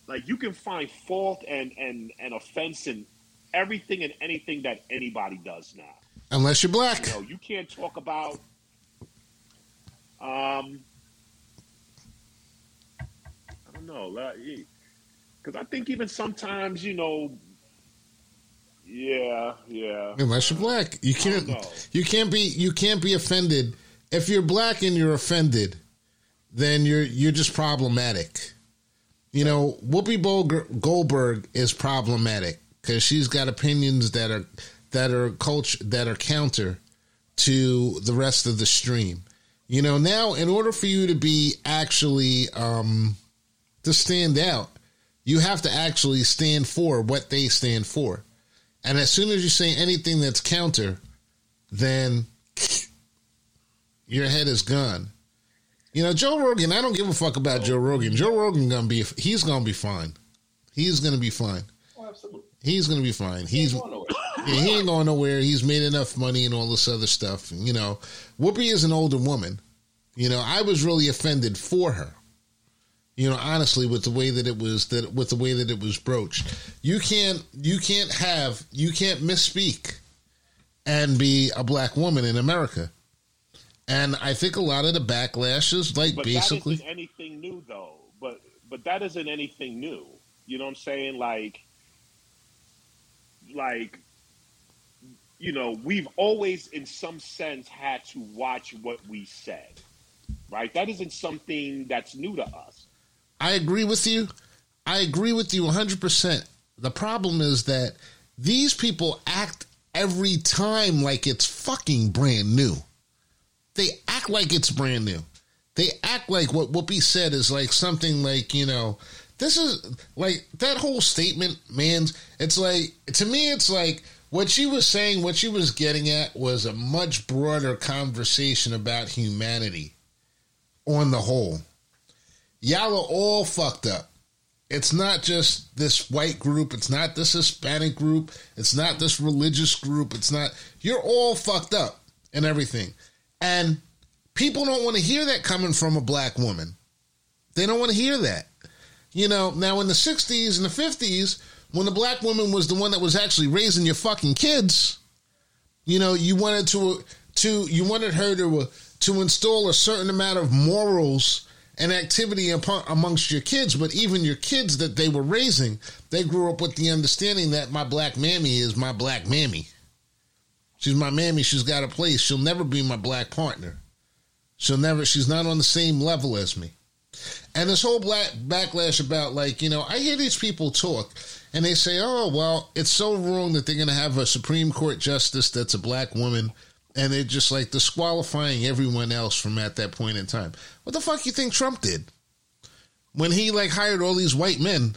like you can find fault and and and offense in everything and anything that anybody does now. Unless you're black. You know, you can't talk about um I don't know, because I think even sometimes, you know, yeah, yeah. Unless you're black, you can't. You can't be. You can't be offended. If you're black and you're offended, then you're you're just problematic. You know, Whoopi Goldberg is problematic because she's got opinions that are that are culture that are counter to the rest of the stream. You know, now in order for you to be actually um, to stand out, you have to actually stand for what they stand for. And as soon as you say anything that's counter, then your head is gone. You know, Joe Rogan, I don't give a fuck about Joe Rogan. Joe Rogan gonna be he's gonna be fine. He's gonna be fine. Oh, absolutely. He's gonna be fine. He's Going nowhere. yeah, he ain't going nowhere. He's made enough money and all this other stuff. You know, Whoopi is an older woman. You know, I was really offended for her. You know, honestly, with the way that it was that with the way that it was broached, you can't you can't have you can't misspeak and be a black woman in America. And I think a lot of the backlash is like But basically anything new, though. But but that isn't anything new. You know what I'm saying? Like, like, you know, we've always, in some sense, had to watch what we said. Right? That isn't something that's new to us. I agree with you. I agree with you 100%. The problem is that these people act every time like it's fucking brand new. They act like it's brand new. They act like what Whoopi said is like something like, you know, this is like that whole statement, man. It's like, to me, it's like what she was saying, what she was getting at was a much broader conversation about humanity on the whole y'all are all fucked up. It's not just this white group. It's not this Hispanic group. It's not this religious group. It's not. You're all fucked up and everything. And people don't want to hear that coming from a black woman. They don't want to hear that. You know, now in the 60s and the 50s, when the black woman was the one that was actually raising your fucking kids, you know, you wanted to to you wanted her to to install a certain amount of morals and activity upon, amongst your kids, but even your kids that they were raising, they grew up with the understanding that my black mammy is my black mammy. She's my mammy. She's got a place. She'll never be my black partner. She'll never. She's not on the same level as me. And this whole black backlash about like you know, I hear these people talk, and they say, "Oh, well, it's so wrong that they're going to have a Supreme Court justice that's a black woman." And they're just like disqualifying everyone else from at that point in time. What the fuck you think Trump did? When he like hired all these white men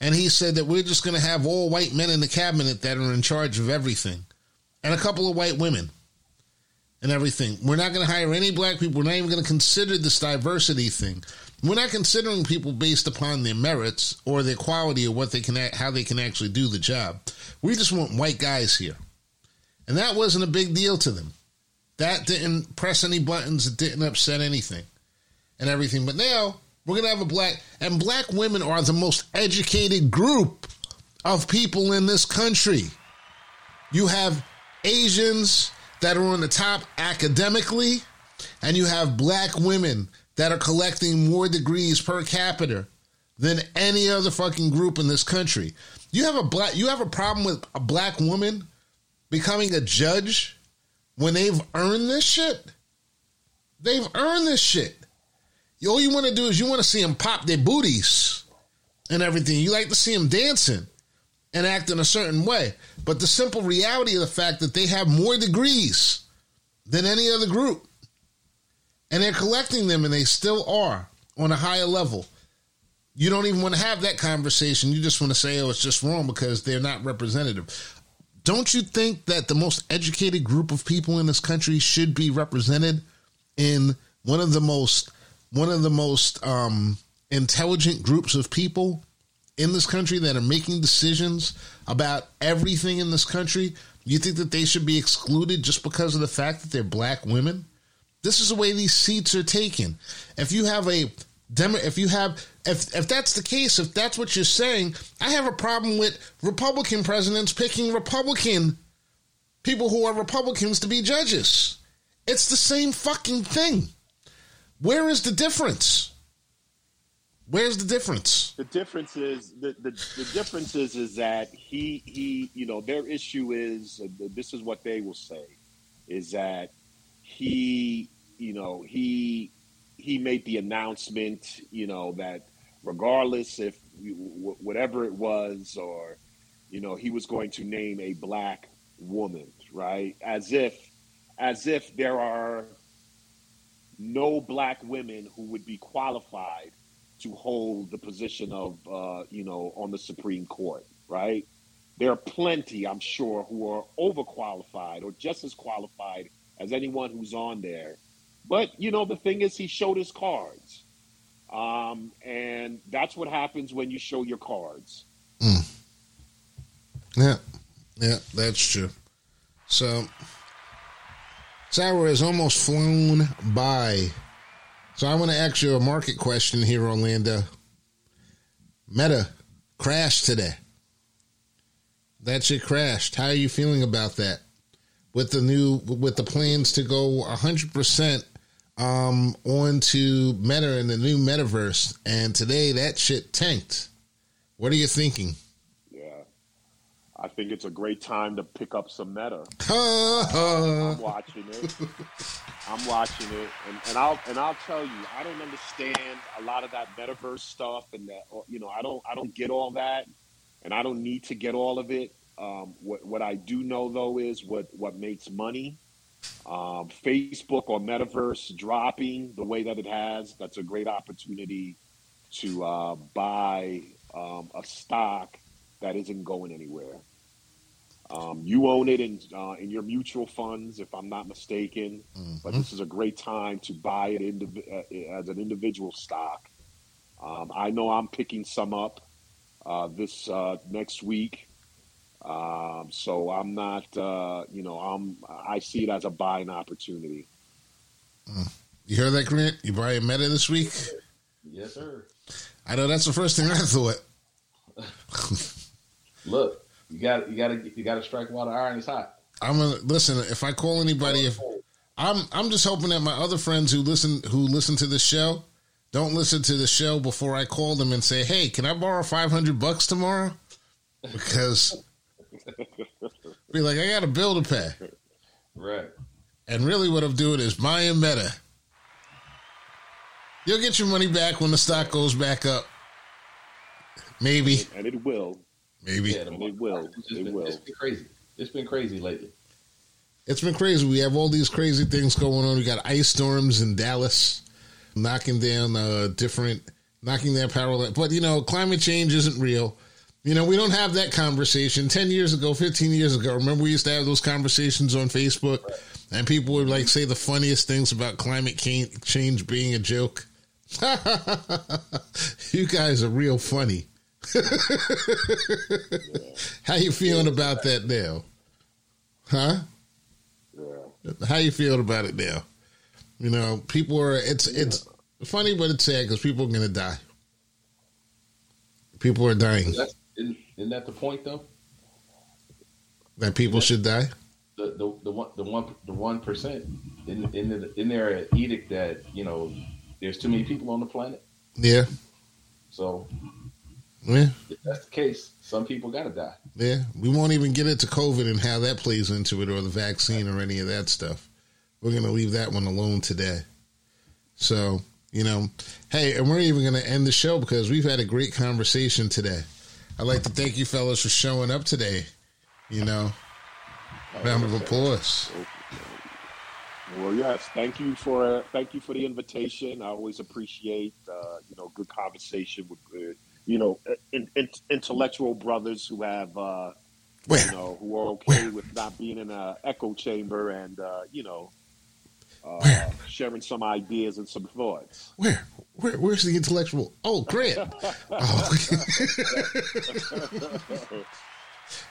and he said that we're just going to have all white men in the cabinet that are in charge of everything and a couple of white women and everything. We're not going to hire any black people. We're not even going to consider this diversity thing. We're not considering people based upon their merits or their quality or what they can, how they can actually do the job. We just want white guys here. And that wasn't a big deal to them. That didn't press any buttons. It didn't upset anything and everything. But now we're going to have a black, and black women are the most educated group of people in this country. You have Asians that are on the top academically, and you have black women that are collecting more degrees per capita than any other fucking group in this country. You have a black you have a problem with a black woman becoming a judge when they've earned this shit? They've earned this shit. All you want to do is you want to see them pop their booties and everything. You like to see them dancing and act in a certain way. But the simple reality of the fact that they have more degrees than any other group and they're collecting them and they still are on a higher level. You don't even want to have that conversation. You just want to say, oh, it's just wrong because they're not representative. Don't you think that the most educated group of people in this country should be represented in one of the most one of the most um, intelligent groups of people in this country that are making decisions about everything in this country? You think that they should be excluded just because of the fact that they're black women? This is the way these seats are taken. If you have a Demo, if you have if if that's the case, if that's what you're saying, I have a problem with Republican presidents picking Republican people who are Republicans to be judges. It's the same fucking thing. Where is the difference? Where's the difference? The difference is the, the, the difference is is that he he you know their issue is this is what they will say is that he you know he he made the announcement you know that regardless if whatever it was or you know he was going to name a black woman right as if as if there are no black women who would be qualified to hold the position of, uh, you know, on the Supreme Court, right? There are plenty, I'm sure, who are overqualified or just as qualified as anyone who's on there. But you know, the thing is, he showed his cards, um, and that's what happens when you show your cards. Mm. Yeah, yeah, that's true. So, this has almost flown by. So, I want to ask you a market question here, Orlando. Meta crashed today. That's it crashed. How are you feeling about that? With the new, with the plans to go 100% um, on to Meta and the new metaverse, and today that shit tanked. What are you thinking? Yeah, I think it's a great time to pick up some Meta. I'm watching it. I'm watching it, and, and I'll and I'll tell you, I don't understand a lot of that metaverse stuff, and that uh, you know, I don't I don't get all that, and I don't need to get all of it. Um, what what I do know though is what what makes money um, Facebook or metaverse dropping the way that it has, that's a great opportunity to uh, buy um, a stock that isn't going anywhere. Um, you own it in uh, in your mutual funds, if I'm not mistaken. Mm-hmm. But this is a great time to buy it indiv- uh, as an individual stock. Um, I know I'm picking some up uh, this uh, next week, um, so I'm not. Uh, you know, I'm. I see it as a buying opportunity. Mm. You hear that, Grant? You buy a Meta this week? Yes, sir. I know that's the first thing I thought. Look, you got you got to you got to strike while the iron is hot. I'm gonna listen. If I call anybody, if I'm I'm just hoping that my other friends who listen who listen to the show don't listen to the show before I call them and say, "Hey, can I borrow five hundred bucks tomorrow?" Because be like, I got a bill to pay, right? And really, what I'm doing is buying Meta. You'll get your money back when the stock goes back up. Maybe, and it will. Maybe yeah, it will. It been, will. It's been crazy. It's been crazy lately. It's been crazy. We have all these crazy things going on. We got ice storms in Dallas, knocking down uh, different, knocking down power. Lines. But you know, climate change isn't real. You know, we don't have that conversation. Ten years ago, fifteen years ago, remember we used to have those conversations on Facebook, and people would like say the funniest things about climate change being a joke. you guys are real funny. How you feeling about that now? Huh? How you feeling about it now? You know, people are. It's it's funny, but it's sad because people are going to die. People are dying. That's, isn't, that the point, though? That people should die. the, the the one the one the one percent in in the, in their edict that you know there's too many people on the planet. Yeah, So yeah, if that's the case, some people got to die. yeah. We won't even get into COVID and how that plays into it, or the vaccine, or any of that stuff. We're gonna leave that one alone today. So you know, hey, and we're even gonna end the show because we've had a great conversation today. I'd like to thank you fellas for showing up today. You know, round of applause. Well, yes. Thank you for thank you for the invitation. I always appreciate uh, you know good conversation with uh, you know in, in, intellectual brothers who have uh, Where? you know who are okay with not being in an echo chamber and uh, you know uh, Where? sharing some ideas and some thoughts. Where? Where? Where's the intellectual? Oh, Grant. Oh.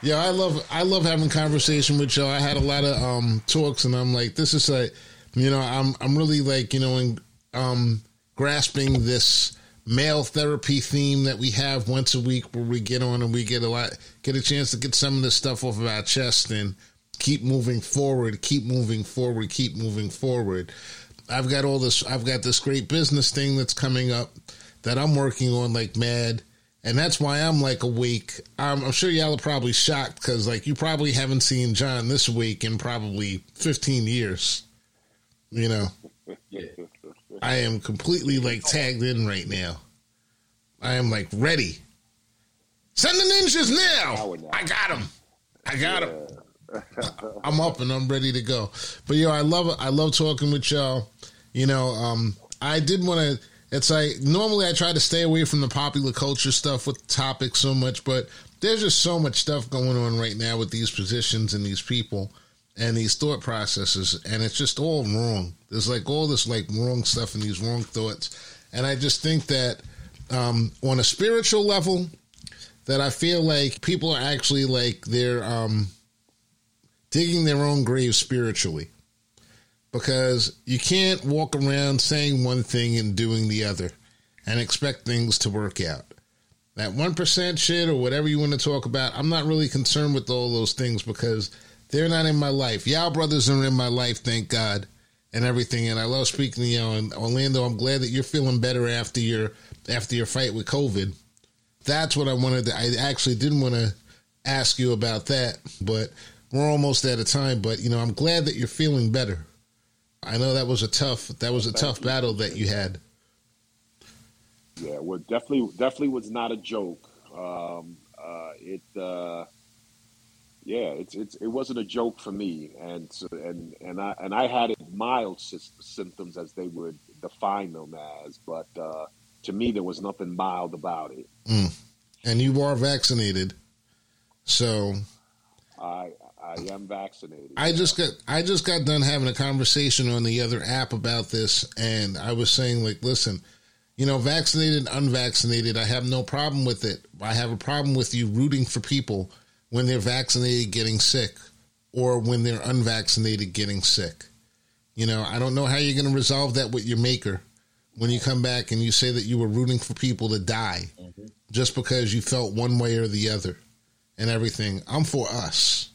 yeah, I love I love having conversation with y'all. I had a lot of um talks, and I'm like, this is like, you know, I'm I'm really like, you know, in, um grasping this male therapy theme that we have once a week, where we get on and we get a lot, get a chance to get some of this stuff off of our chest and keep moving forward, keep moving forward, keep moving forward. I've got all this. I've got this great business thing that's coming up that I'm working on like mad, and that's why I'm like awake. I'm, I'm sure y'all are probably shocked because like you probably haven't seen John this week in probably 15 years. You know, Yeah. I am completely like tagged in right now. I am like ready. Send the ninjas now. I got them. I got them. I'm up and I'm ready to go. But yo, I love it. I love talking with y'all. You know, um, I did want to. It's like normally I try to stay away from the popular culture stuff with topics so much, but there's just so much stuff going on right now with these positions and these people and these thought processes, and it's just all wrong. There's like all this like wrong stuff and these wrong thoughts, and I just think that um, on a spiritual level, that I feel like people are actually like they're um, digging their own grave spiritually because you can't walk around saying one thing and doing the other and expect things to work out. That 1% shit or whatever you want to talk about, I'm not really concerned with all those things because they're not in my life. Y'all brothers are in my life, thank God, and everything. And I love speaking to you. And Orlando, I'm glad that you're feeling better after your after your fight with COVID. That's what I wanted to. I actually didn't want to ask you about that, but we're almost out of time. But you know, I'm glad that you're feeling better. I know that was a tough that was a tough battle that you had. Yeah, well, definitely, definitely was not a joke. Um, uh, it, uh, yeah, it's it's it wasn't a joke for me, and so, and and I and I had it mild sy- symptoms as they would define them as, but uh, to me there was nothing mild about it. And you are vaccinated, so I I am vaccinated. I just got I just got done having a conversation on the other app about this, and I was saying like, listen, you know, vaccinated, unvaccinated, I have no problem with it. I have a problem with you rooting for people when they're vaccinated getting sick, or when they're unvaccinated getting sick. You know, I don't know how you're going to resolve that with your maker when you come back and you say that you were rooting for people to die mm-hmm. just because you felt one way or the other and everything. I'm for us.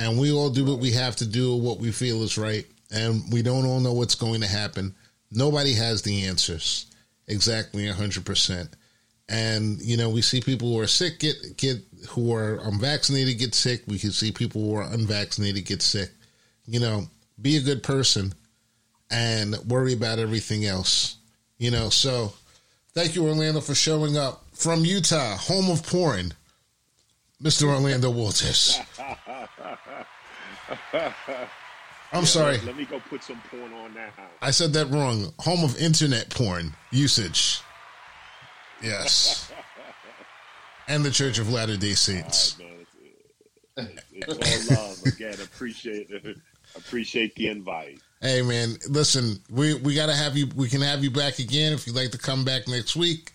And we all do what we have to do, what we feel is right. And we don't all know what's going to happen. Nobody has the answers exactly 100%. And, you know, we see people who are sick get, get who are unvaccinated get sick. We can see people who are unvaccinated get sick. You know, be a good person and worry about everything else. You know, so thank you, Orlando, for showing up from Utah, home of porn. Mr. Orlando Walters. I'm sorry. Let, let me go put some porn on now. I said that wrong. Home of internet porn usage. Yes. and the Church of Latter day Saints. Ah, man, it's, it's all love again. Appreciate appreciate the invite. Hey man, listen, we we gotta have you. We can have you back again if you'd like to come back next week.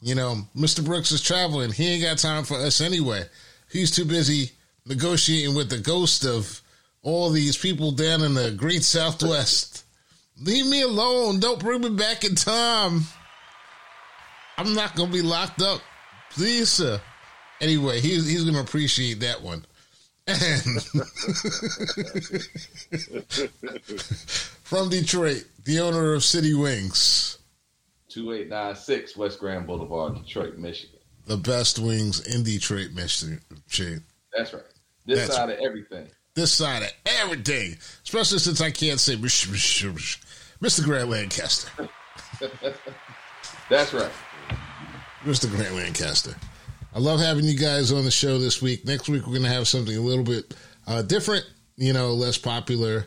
You know, Mr. Brooks is traveling. He ain't got time for us anyway. He's too busy negotiating with the ghost of all these people down in the great Southwest. Leave me alone. Don't bring me back in time. I'm not gonna be locked up, please, sir. Anyway, he's he's gonna appreciate that one. And from Detroit, the owner of City Wings, 2896 West Grand Boulevard, Detroit, Michigan. The best wings in Detroit, Michigan. That's right. This That's side of everything. This side of everything, especially since I can't say Mr. Grant Lancaster. That's right. Mr. Grant Lancaster. I love having you guys on the show this week. Next week, we're going to have something a little bit uh, different, you know, less popular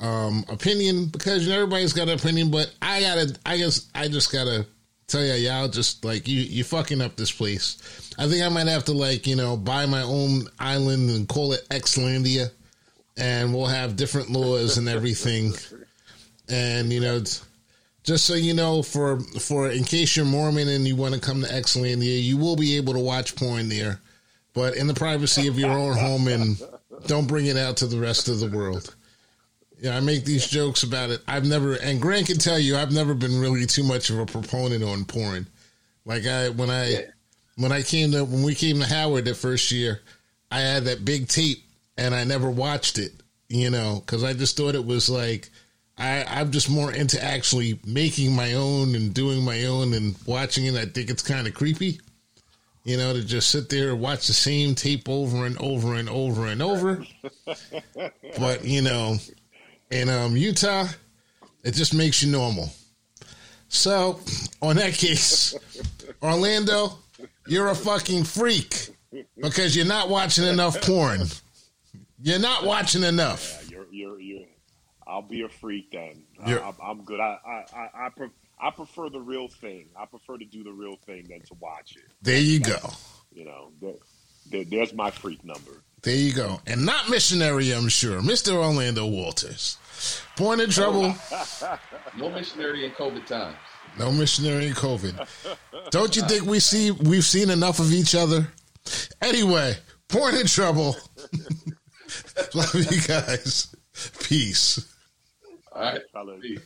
um, opinion because you know, everybody's got an opinion, but I got to, I guess, I just got to tell you, y'all just like, you, you fucking up this place. I think I might have to, like, you know, buy my own island and call it Xlandia, and we'll have different laws and everything. And, you know, just so you know, for for in case you're Mormon and you want to come to Xlandia, you will be able to watch porn there, but in the privacy of your own home, and don't bring it out to the rest of the world. Yeah, I make these jokes about it. I've never, and Grant can tell you, I've never been really too much of a proponent on porn. Like I, when I, Yeah. when I came to, when we came to Howard the first year, I had that big tape, and I never watched it. You know, because I just thought it was like. I, I'm just more into actually making my own and doing my own and watching it. I think it's kind of creepy, you know, to just sit there and watch the same tape over and over and over and over. but you know, in um, Utah, it just makes you normal. So, on that case, Orlando, you're a fucking freak because you're not watching enough porn. You're not watching enough. Yeah, you're you're you're. I'll be a freak then. I, I'm, I'm good. I I I I, pre- I prefer the real thing. I prefer to do the real thing than to watch it. There you go. You know, there, there, there's my freak number. There you go. And not missionary, I'm sure. Mr. Orlando Walters. Point in trouble. No missionary in COVID times. No missionary in COVID. Don't you think we see we've seen enough of each other? Anyway, point in trouble. Love you guys. Peace. All right. Peace.